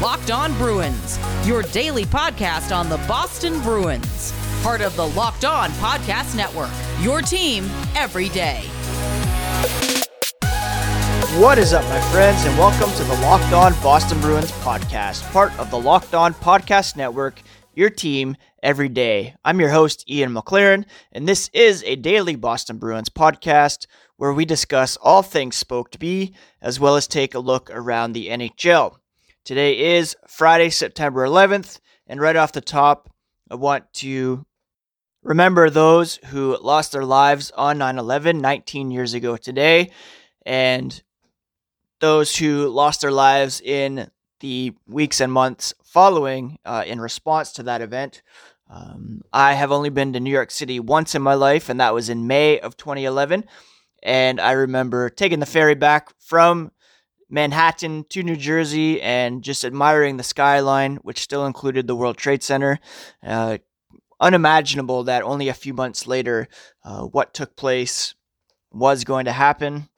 Locked On Bruins, your daily podcast on the Boston Bruins. Part of the Locked On Podcast Network, your team every day. What is up, my friends, and welcome to the Locked On Boston Bruins podcast, part of the Locked On Podcast Network, your team every day. I'm your host, Ian McLaren, and this is a daily Boston Bruins podcast where we discuss all things Spoked B, as well as take a look around the NHL. Today is Friday, September 11th, and right off the top, I want to remember those who lost their lives on 9 11 19 years ago today, and those who lost their lives in the weeks and months following uh, in response to that event. Um, I have only been to New York City once in my life, and that was in May of 2011. And I remember taking the ferry back from Manhattan to New Jersey and just admiring the skyline, which still included the World Trade Center. Uh, unimaginable that only a few months later, uh, what took place was going to happen.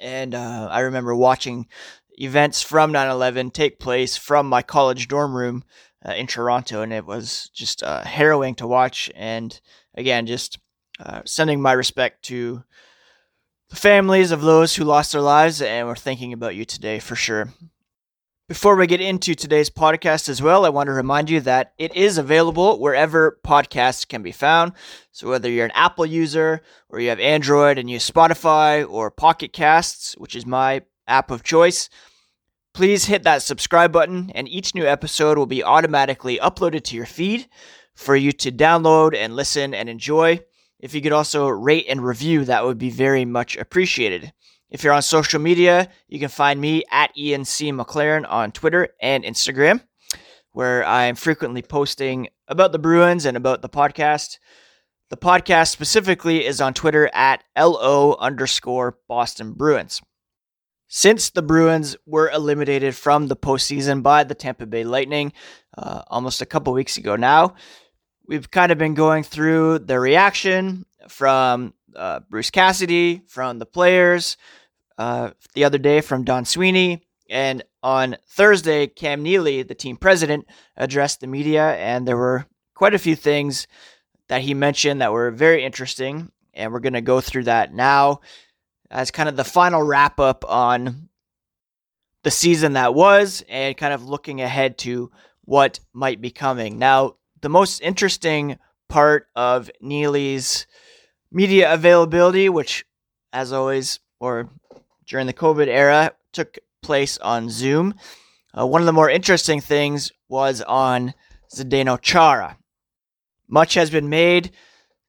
And uh, I remember watching events from 9 11 take place from my college dorm room uh, in Toronto, and it was just uh, harrowing to watch. And again, just uh, sending my respect to the families of those who lost their lives, and we're thinking about you today for sure. Before we get into today's podcast as well, I want to remind you that it is available wherever podcasts can be found. So whether you're an Apple user or you have Android and use Spotify or Pocket Casts, which is my app of choice, please hit that subscribe button and each new episode will be automatically uploaded to your feed for you to download and listen and enjoy. If you could also rate and review, that would be very much appreciated. If you're on social media, you can find me at Ian C. McLaren on Twitter and Instagram, where I'm frequently posting about the Bruins and about the podcast. The podcast specifically is on Twitter at LO underscore Boston Bruins. Since the Bruins were eliminated from the postseason by the Tampa Bay Lightning uh, almost a couple weeks ago now, we've kind of been going through the reaction from uh, Bruce Cassidy, from the players, uh, the other day from Don Sweeney, and on Thursday, Cam Neely, the team president, addressed the media, and there were quite a few things that he mentioned that were very interesting, and we're going to go through that now as kind of the final wrap up on the season that was and kind of looking ahead to what might be coming. Now, the most interesting part of Neely's media availability, which, as always, or during the COVID era, took place on Zoom. Uh, one of the more interesting things was on Zdeno Chara. Much has been made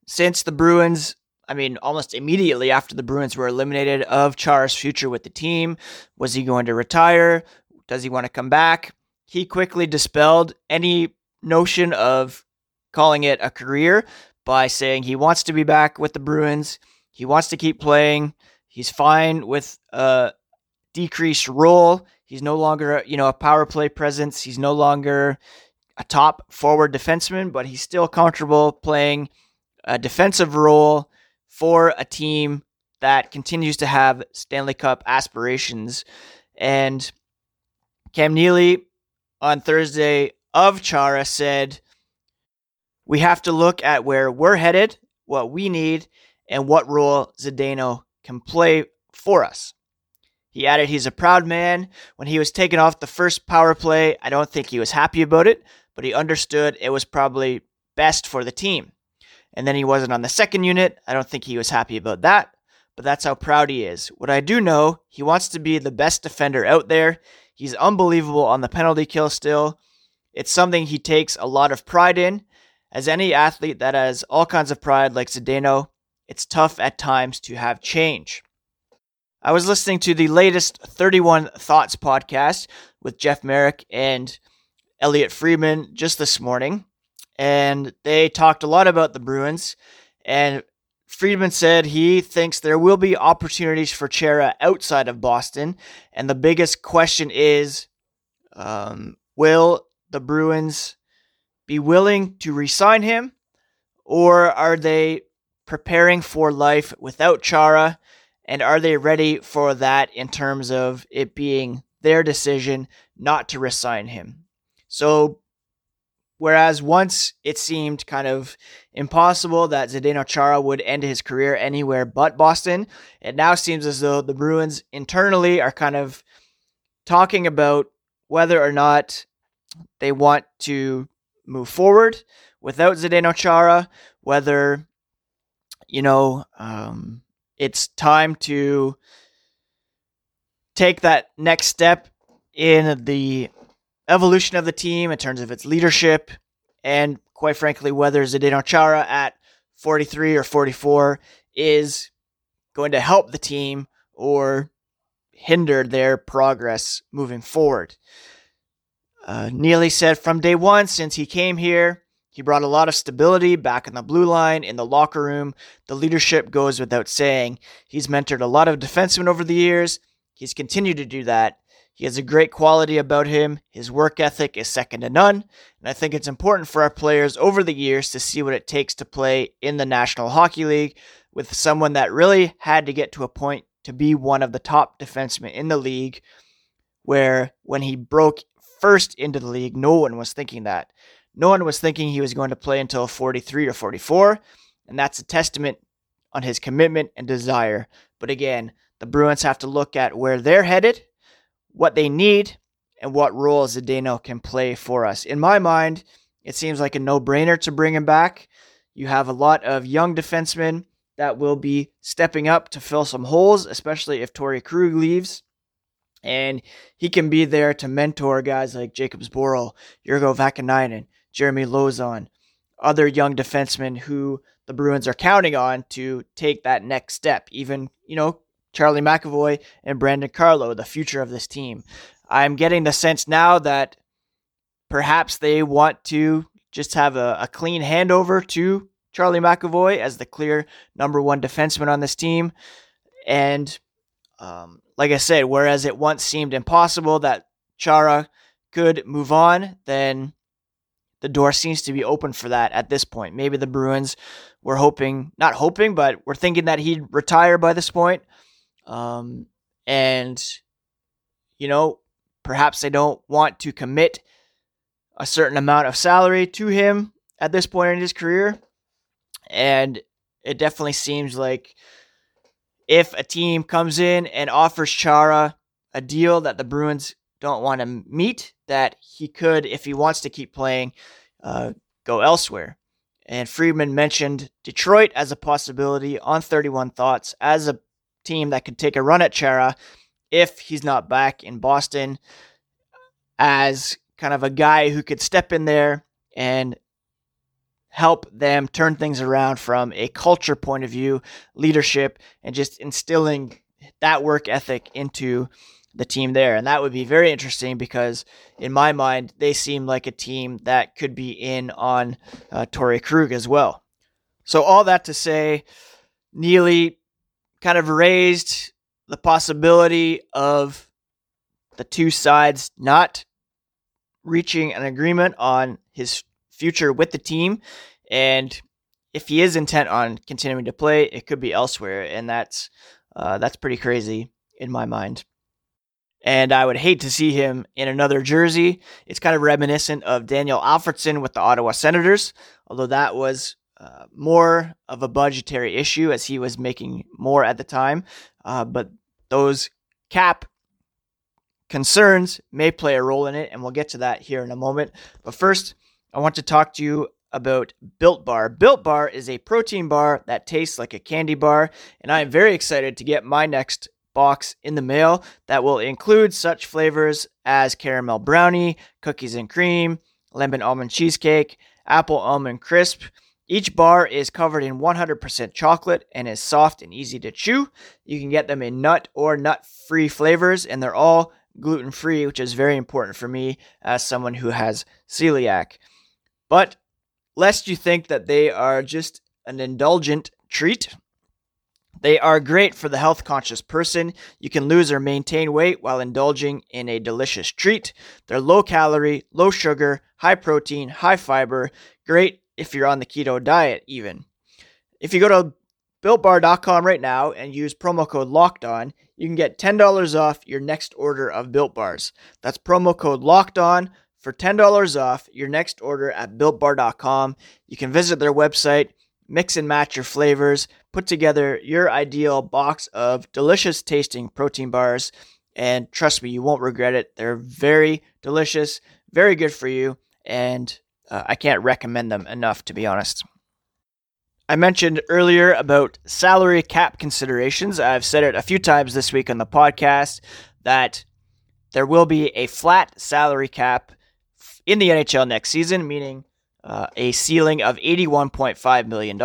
since the Bruins, I mean, almost immediately after the Bruins were eliminated, of Chara's future with the team. Was he going to retire? Does he want to come back? He quickly dispelled any notion of calling it a career by saying he wants to be back with the Bruins. He wants to keep playing. He's fine with a decreased role. He's no longer, you know, a power play presence. He's no longer a top forward defenseman, but he's still comfortable playing a defensive role for a team that continues to have Stanley Cup aspirations. And Cam Neely on Thursday of Chara said, We have to look at where we're headed, what we need, and what role Zdeno can play for us. He added he's a proud man. When he was taken off the first power play, I don't think he was happy about it, but he understood it was probably best for the team. And then he wasn't on the second unit. I don't think he was happy about that, but that's how proud he is. What I do know, he wants to be the best defender out there. He's unbelievable on the penalty kill still. It's something he takes a lot of pride in. As any athlete that has all kinds of pride, like Zdeno, it's tough at times to have change. I was listening to the latest 31 Thoughts podcast with Jeff Marek and Elliotte Friedman just this morning, and they talked a lot about the Bruins. And Friedman said he thinks there will be opportunities for Chara outside of Boston, and the biggest question is, um, will the Bruins be willing to resign him, or are they preparing for life without Chara? And are they ready for that in terms of it being their decision not to resign him. So, whereas once it seemed kind of impossible that Zdeno Chara would end his career anywhere but Boston, it now seems as though the Bruins internally are kind of talking about whether or not they want to move forward without Zdeno Chara, whether, you know, um, it's time to take that next step in the evolution of the team in terms of its leadership, and quite frankly, whether Zdeno Chara at 43 or 44 is going to help the team or hinder their progress moving forward. Uh, Neely said from day one, since he came here, he brought a lot of stability back in the blue line, in the locker room. The leadership goes without saying. He's mentored a lot of defensemen over the years. He's continued to do that. He has a great quality about him. His work ethic is second to none. And I think it's important for our players over the years to see what it takes to play in the National Hockey League with someone that really had to get to a point to be one of the top defensemen in the league, where when he broke first into the league, no one was thinking that. No one was thinking he was going to play until 43 or 44, and that's a testament on his commitment and desire. But again, the Bruins have to look at where they're headed, what they need, and what role Zdeno can play for us. In my mind, it seems like a no brainer to bring him back. You have a lot of young defensemen that will be stepping up to fill some holes, especially if Torey Krug leaves. And he can be there to mentor guys like Jakub Zboril, Urho Vaakanainen, Jeremy Lauzon, other young defensemen who the Bruins are counting on to take that next step. Even, you know, Charlie McAvoy and Brandon Carlo, the future of this team. I'm getting the sense now that perhaps they want to just have a, a clean handover to Charlie McAvoy as the clear number one defenseman on this team. And um, like I said, whereas it once seemed impossible that Chara could move on, then the door seems to be open for that at this point. Maybe the Bruins were hoping, not hoping, but we're thinking that he'd retire by this point. Um, and, you know, perhaps they don't want to commit a certain amount of salary to him at this point in his career. And it definitely seems like if a team comes in and offers Chara a deal that the Bruins don't want to meet, that he could, if he wants to keep playing, uh, go elsewhere. And Friedman mentioned Detroit as a possibility on 31 Thoughts as a team that could take a run at Chara if he's not back in Boston as kind of a guy who could step in there and help them turn things around from a culture point of view, leadership, and just instilling that work ethic into the team there. And that would be very interesting because, in my mind, they seem like a team that could be in on uh, Torey Krug as well. So, all that to say, Neely kind of raised the possibility of the two sides not reaching an agreement on his future with the team. And if he is intent on continuing to play, it could be elsewhere. And that's uh, that's pretty crazy in my mind and I would hate to see him in another jersey. It's kind of reminiscent of Daniel Alfredsson with the Ottawa Senators, although that was uh, more of a budgetary issue as he was making more at the time. Uh, but those cap concerns may play a role in it, and we'll get to that here in a moment. But first, I want to talk to you about Built Bar. Built Bar is a protein bar that tastes like a candy bar, and I am very excited to get my next box in the mail that will include such flavors as caramel brownie, cookies and cream, lemon almond cheesecake, apple almond crisp. Each bar is covered in 100% chocolate and is soft and easy to chew. You can get them in nut or nut free flavors, and they're all gluten free, which is very important for me as someone who has celiac. But lest you think that they are just an indulgent treat, they are great for the health conscious person. You can lose or maintain weight while indulging in a delicious treat. They're low calorie, low sugar, high protein, high fiber, great if you're on the keto diet, even. If you go to builtbar.com right now and use promo code locked on, you can get $10 off your next order of built bars. That's promo code locked on for $10 off your next order at builtbar.com. You can visit their website, mix and match your flavors, put together your ideal box of delicious tasting protein bars, and trust me, you won't regret it. They're very delicious, very good for you, and uh, I can't recommend them enough, to be honest. I mentioned earlier about salary cap considerations. I've said it a few times this week on the podcast that there will be a flat salary cap in the NHL next season, meaning uh, a ceiling of $81.5 million.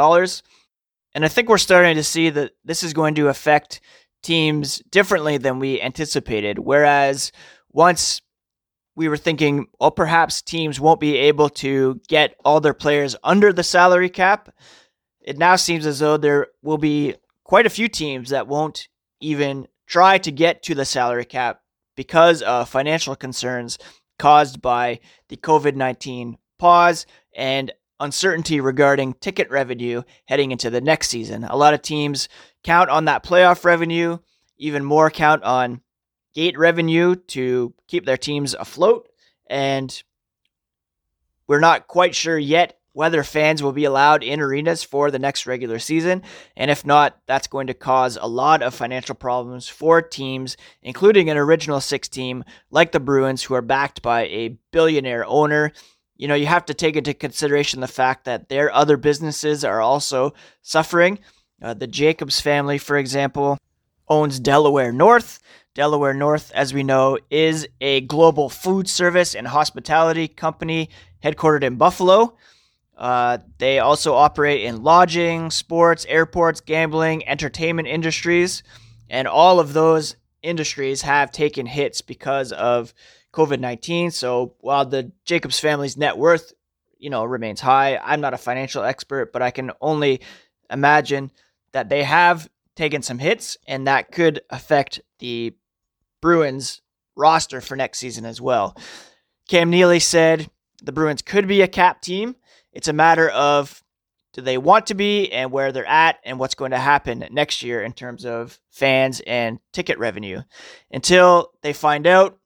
And I think we're starting to see that this is going to affect teams differently than we anticipated. Whereas once we were thinking, well, perhaps teams won't be able to get all their players under the salary cap it now seems as though there will be quite a few teams that won't even try to get to the salary cap because of financial concerns caused by the COVID 19 pause and uncertainty regarding ticket revenue heading into the next season. A lot of teams count on that playoff revenue, even more count on gate revenue to keep their teams afloat. And we're not quite sure yet whether fans will be allowed in arenas for the next regular season. And if not, that's going to cause a lot of financial problems for teams, including an original six team like the Bruins, who are backed by a billionaire owner. You know, you have to take into consideration the fact that their other businesses are also suffering. Uh, the Jacobs family, for example, owns Delaware North. Delaware North, as we know, is a global food service and hospitality company headquartered in Buffalo. Uh, they also operate in lodging, sports, airports, gambling, entertainment industries, and all of those industries have taken hits because of COVID 19. So while the Jacobs family's net worth, you know, remains high, I'm not a financial expert, but I can only imagine that they have taken some hits, and that could affect the Bruins roster for next season as well. Cam Neely said the Bruins could be a cap team it's a matter of do they want to be and where they're at and what's going to happen next year in terms of fans and ticket revenue. Until they find out,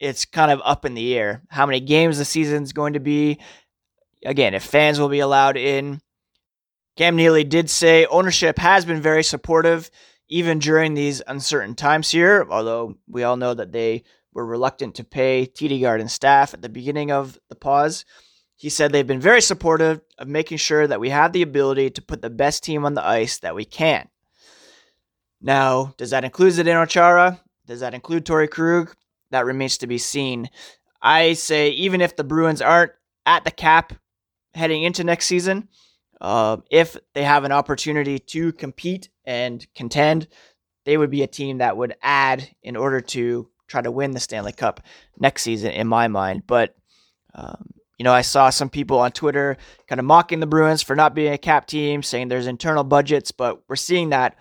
it's kind of up in the air. How many games the season's going to be. Again, if fans will be allowed in. Cam Neely did say ownership has been very supportive even during these uncertain times here, although we all know that they were reluctant to pay TD Garden staff at the beginning of the pause. He said they've been very supportive of making sure that we have the ability to put the best team on the ice that we can. Now, does that include Zdeno Chara? Does that include Torey Krug? That remains to be seen. I say even if the Bruins aren't at the cap heading into next season, uh, if they have an opportunity to compete and contend, they would be a team that would add in order to try to win the Stanley Cup next season, in my mind. But um, you know, I saw some people on Twitter kind of mocking the Bruins for not being a cap team, saying there's internal budgets, but we're seeing that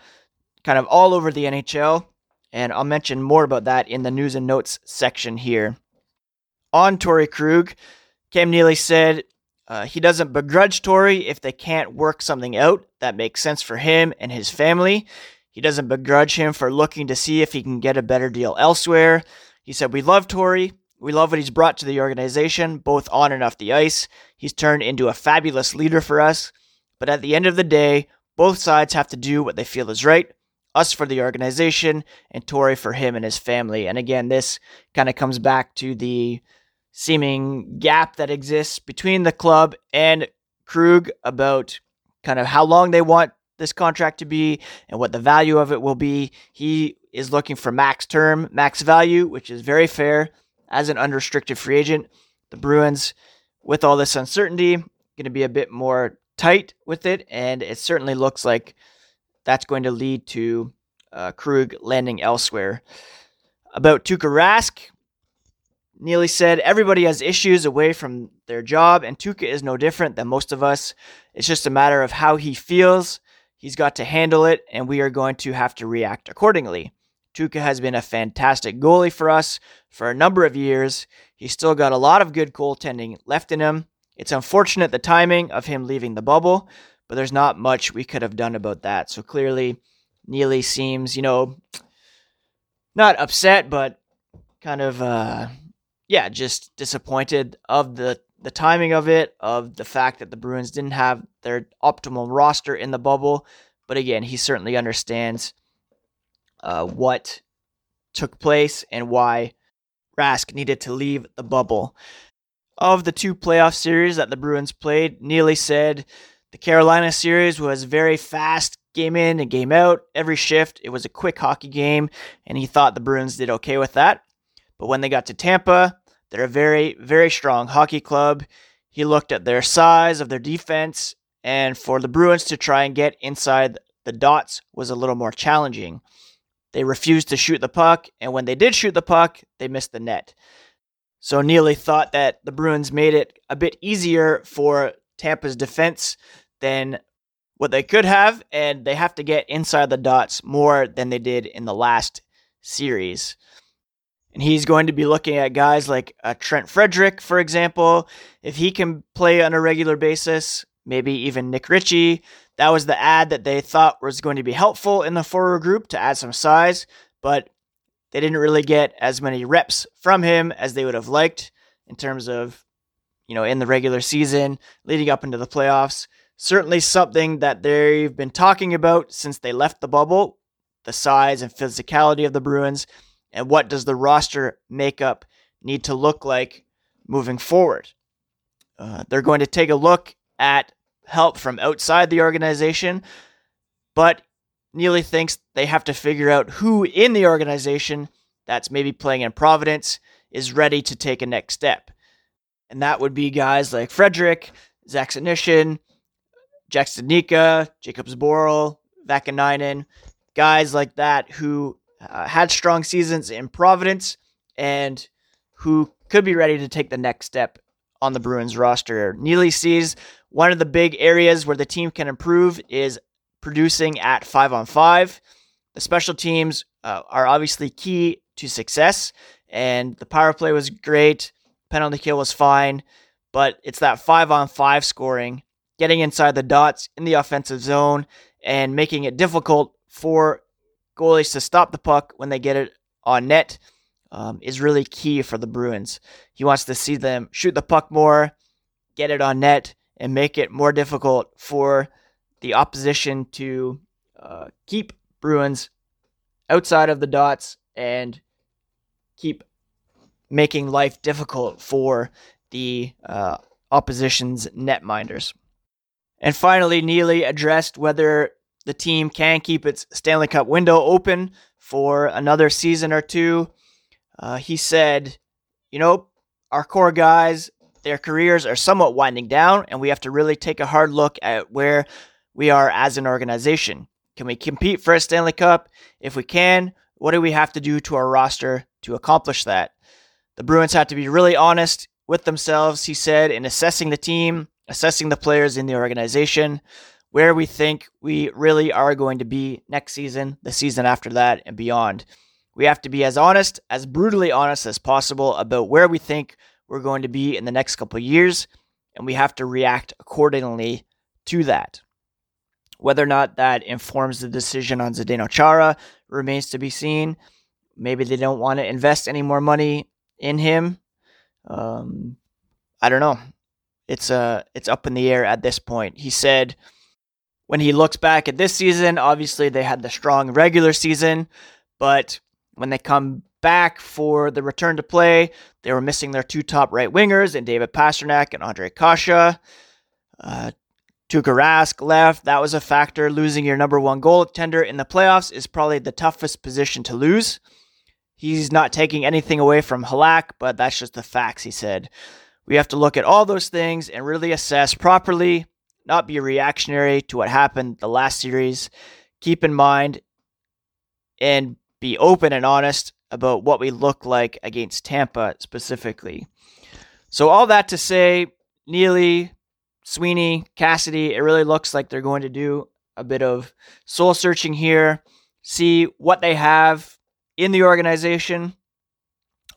kind of all over the NHL. And I'll mention more about that in the news and notes section here. On Torey Krug, Cam Neely said uh, he doesn't begrudge Torey if they can't work something out that makes sense for him and his family. He doesn't begrudge him for looking to see if he can get a better deal elsewhere. He said, We love Torey. We love what he's brought to the organization, both on and off the ice. He's turned into a fabulous leader for us. But at the end of the day, both sides have to do what they feel is right. Us for the organization, and Torey for him and his family. And again, this kind of comes back to the seeming gap that exists between the club and Krug about kind of how long they want this contract to be and what the value of it will be. He is looking for max term, max value, which is very fair as an unrestricted free agent. The Bruins, with all this uncertainty, going to be a bit more tight with it, and it certainly looks like that's going to lead to uh, Krug landing elsewhere. About Tuukka Rask, Neely said everybody has issues away from their job, and Tuukka is no different than most of us. It's just a matter of how he feels. He's got to handle it, and we are going to have to react accordingly. Tuukka has been a fantastic goalie for us for a number of years. He's still got a lot of good goaltending left in him. It's unfortunate the timing of him leaving the bubble, but there's not much we could have done about that. So clearly, Neely seems, you know, not upset, but kind of, uh, yeah, just disappointed of the the timing of it, of the fact that the Bruins didn't have their optimal roster in the bubble. But again, he certainly understands uh, what took place and why Rask needed to leave the bubble. Of the two playoff series that the Bruins played, Neely said the Carolina series was very fast, game in and game out. Every shift, it was a quick hockey game, and he thought the Bruins did okay with that. But when they got to Tampa, they're a very, very strong hockey club. He looked at their size of their defense, and for the Bruins to try and get inside the dots was a little more challenging. They refused to shoot the puck, and when they did shoot the puck, they missed the net. So Neely thought that the Bruins made it a bit easier for Tampa's defense than what they could have, and they have to get inside the dots more than they did in the last series. And he's going to be looking at guys like uh, Trent Frederic, for example. If he can play on a regular basis, maybe even Nick Ritchie. That was the ad that they thought was going to be helpful in the forward group to add some size, but they didn't really get as many reps from him as they would have liked in terms of, you know, in the regular season leading up into the playoffs. Certainly something that they've been talking about since they left the bubble the size and physicality of the Bruins, and what does the roster makeup need to look like moving forward. Uh, they're going to take a look at help from outside the organization, but Neely thinks they have to figure out who in the organization that's maybe playing in Providence is ready to take a next step. And that would be guys like Frederic, Zach Senyshyn, Jack Studnicka, Jakub Zboril, Vaakanainen, guys like that who uh, had strong seasons in Providence and who could be ready to take the next step on the Bruins roster. Neely sees one of the big areas where the team can improve is producing at five on five. The special teams uh, are obviously key to success, and the power play was great. Penalty kill was fine, but it's that five on five scoring getting inside the dots in the offensive zone and making it difficult for goalies to stop the puck when they get it on net um, is really key for the Bruins. He wants to see them shoot the puck more, get it on net, and make it more difficult for the opposition to uh, keep Bruins outside of the dots and keep making life difficult for the uh, opposition's netminders. And finally, Neely addressed whether the team can keep its Stanley Cup window open for another season or two. Uh, he said, You know, our core guys, their careers are somewhat winding down, and we have to really take a hard look at where we are as an organization. Can we compete for a Stanley Cup? If we can, what do we have to do to our roster to accomplish that? The Bruins have to be really honest with themselves, he said, in assessing the team assessing the players in the organization, where we think we really are going to be next season, the season after that, and beyond. We have to be as honest, as brutally honest as possible about where we think we're going to be in the next couple years, and we have to react accordingly to that. Whether or not that informs the decision on Zdeno Chara remains to be seen. Maybe they don't want to invest any more money in him. Um, I don't know it's uh it's up in the air at this point. He said when he looks back at this season, obviously they had the strong regular season, but when they come back for the return to play, they were missing their two top right wingers and David Pastrnak and Ondrej Kase. Uh, Tuukka Rask left. That was a factor. Losing your number one goaltender in the playoffs is probably the toughest position to lose. He's not taking anything away from Halak, but that's just the facts, he said. We have to look at all those things and really assess properly, not be reactionary to what happened the last series. Keep in mind and be open and honest about what we look like against Tampa specifically. So, all that to say, Neely, Sweeney, Cassidy, it really looks like they're going to do a bit of soul searching here, see what they have in the organization,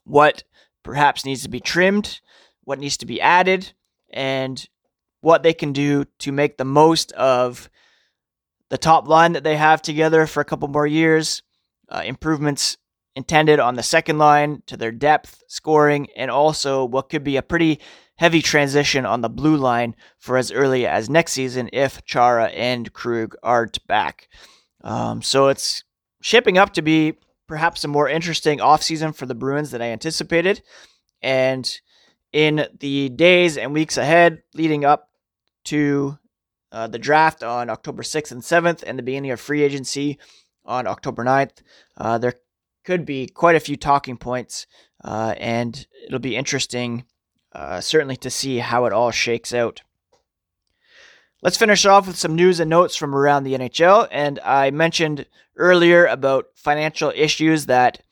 what perhaps needs to be trimmed, what needs to be added, and what they can do to make the most of the top line that they have together for a couple more years, uh, improvements intended on the second line to their depth, scoring, and also what could be a pretty heavy transition on the blue line for as early as next season if Chara and Krug aren't back. Um, so it's shaping up to be perhaps a more interesting offseason for the Bruins than I anticipated. And in the days and weeks ahead leading up to uh, the draft on October 6th and 7th and the beginning of free agency on October 9th, uh, there could be quite a few talking points, uh, and it'll be interesting, uh, certainly, to see how it all shakes out. Let's finish off with some news and notes from around the NHL. And I mentioned earlier about financial issues that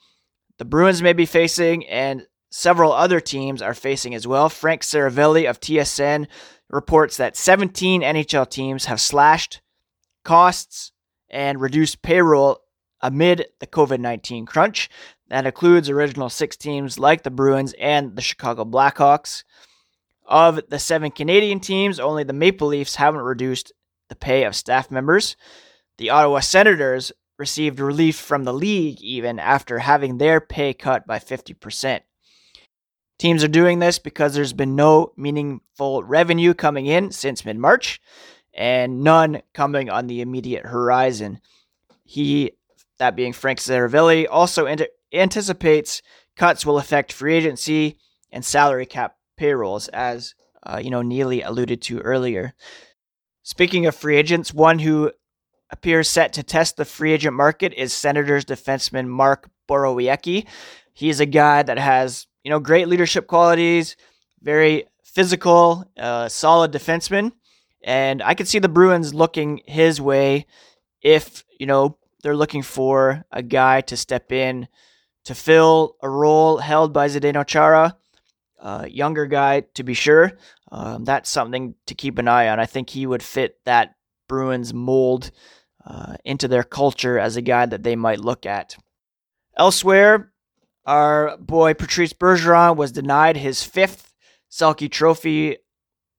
the Bruins may be facing and several other teams are facing as well. Frank Seravalli of TSN reports that 17 NHL teams have slashed costs and reduced payroll amid the COVID 19 crunch. That includes original six teams like the Bruins and the Chicago Blackhawks. Of the seven Canadian teams, only the Maple Leafs haven't reduced the pay of staff members. The Ottawa Senators received relief from the league even after having their pay cut by 50%. Teams are doing this because there's been no meaningful revenue coming in since mid March and none coming on the immediate horizon. He, that being Frank Seravalli, also anticipates cuts will affect free agency and salary cap payrolls, as uh, you know Neely alluded to earlier. Speaking of free agents, one who appears set to test the free agent market is Senators defenseman Mark Borowiecki. He's a guy that has you know great leadership qualities, very physical, uh, solid defenseman, and I could see the Bruins looking his way if you know they're looking for a guy to step in to fill a role held by Zdeno Chara younger guy to be sure. Um, that's something to keep an eye on. I think he would fit that Bruins mold uh, into their culture as a guy that they might look at. Elsewhere, our boy Patrice Bergeron was denied his fifth Selke Trophy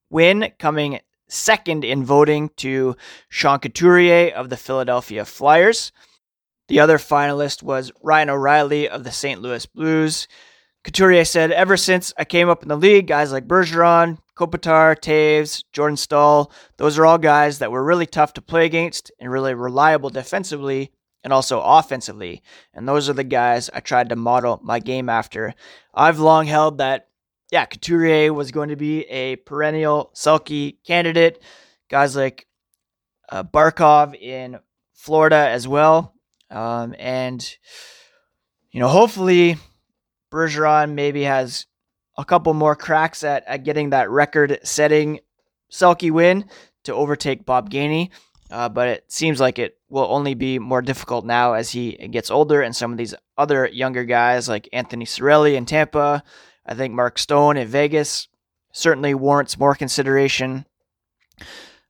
win, coming second in voting to Sean Couturier of the Philadelphia Flyers. The other finalist was Ryan O'Reilly of the St. Louis Blues. Couturier said, ever since I came up in the league, guys like Bergeron, Kopitar, Toews, Jordan Staal, those are all guys that were really tough to play against and really reliable defensively and also offensively. And those are the guys I tried to model my game after. I've long held that, yeah, Couturier was going to be a perennial Selke candidate. Guys like uh, Barkov in Florida as well. Um, and, you know, hopefully Bergeron maybe has a couple more cracks at, at getting that record setting Selke win to overtake Bob Gainey. Uh, but it seems like it will only be more difficult now as he gets older and some of these other younger guys like Anthony Cirelli in Tampa, I think Mark Stone in Vegas certainly warrants more consideration.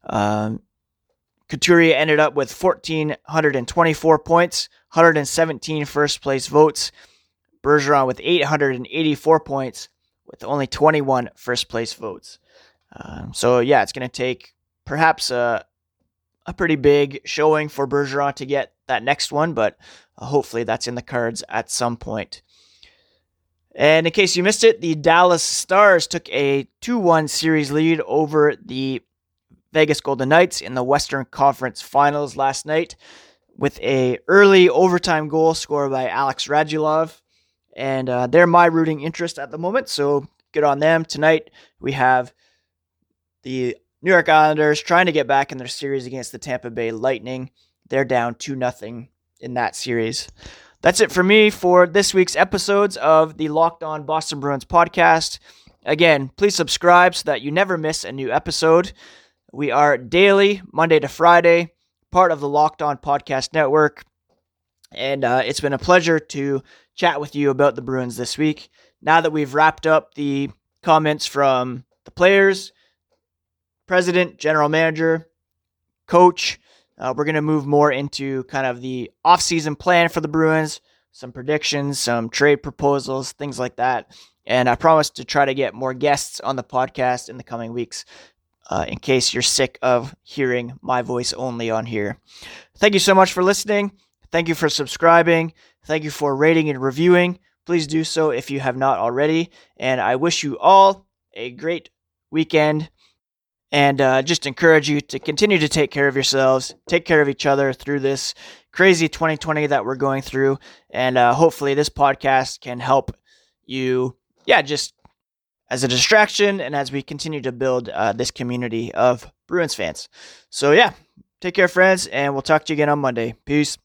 Um, Couturier ended up with 1,424 points, 117 first place votes, Bergeron with 884 points with only 21 first place votes. Um, so, yeah, it's going to take perhaps a, a pretty big showing for Bergeron to get that next one, but hopefully that's in the cards at some point. And in case you missed it, the Dallas Stars took a 2 1 series lead over the Vegas Golden Knights in the Western Conference Finals last night with a early overtime goal scored by Alex Radulov and uh, they're my rooting interest at the moment. So good on them. Tonight we have the New York Islanders trying to get back in their series against the Tampa Bay Lightning. They're down 2 nothing in that series. That's it for me for this week's episodes of the Locked On Boston Bruins podcast. Again, please subscribe so that you never miss a new episode. We are daily, Monday to Friday, part of the Locked On Podcast Network. And uh, it's been a pleasure to chat with you about the Bruins this week. Now that we've wrapped up the comments from the players, president, general manager, coach, uh, we're going to move more into kind of the offseason plan for the Bruins, some predictions, some trade proposals, things like that. And I promise to try to get more guests on the podcast in the coming weeks. uh, in case you're sick of hearing my voice only on here. Thank you so much for listening. Thank you for subscribing. Thank you for rating and reviewing. Please do so if you have not already. And I wish you all a great weekend and uh, just encourage you to continue to take care of yourselves, take care of each other through this crazy 2020 that we're going through. And uh, hopefully, this podcast can help you, yeah, just as a distraction and as we continue to build uh, this community of Bruins fans. So, yeah, take care, friends, and we'll talk to you again on Monday. Peace.